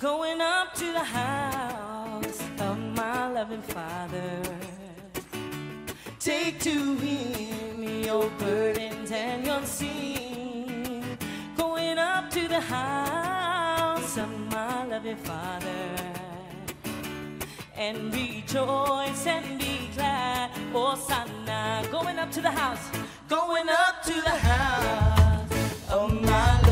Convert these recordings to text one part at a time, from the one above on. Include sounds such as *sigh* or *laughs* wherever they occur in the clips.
Going up to the house of my loving Father. Take to him your burdens and your sin. Going up to the house of my loving Father. And rejoice and be glad. Sana, going up to the house, going up to the house of my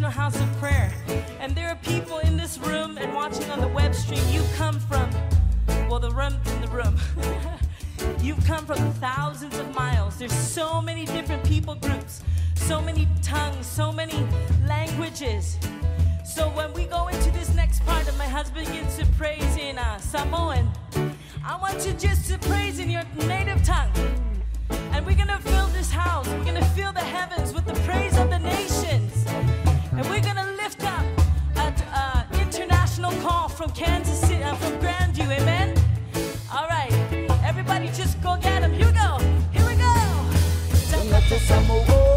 International House of Prayer. And there are people in this room and watching on the web stream. You've come from, well, the room in the room. *laughs* You've come from thousands of miles. There's so many different people groups, so many tongues, so many languages. So when we go into this next part and my husband gets to praise in uh, Samoan, I want you just to praise in your native tongue. And we're going to fill this house. We're going to fill the heavens with Samoa.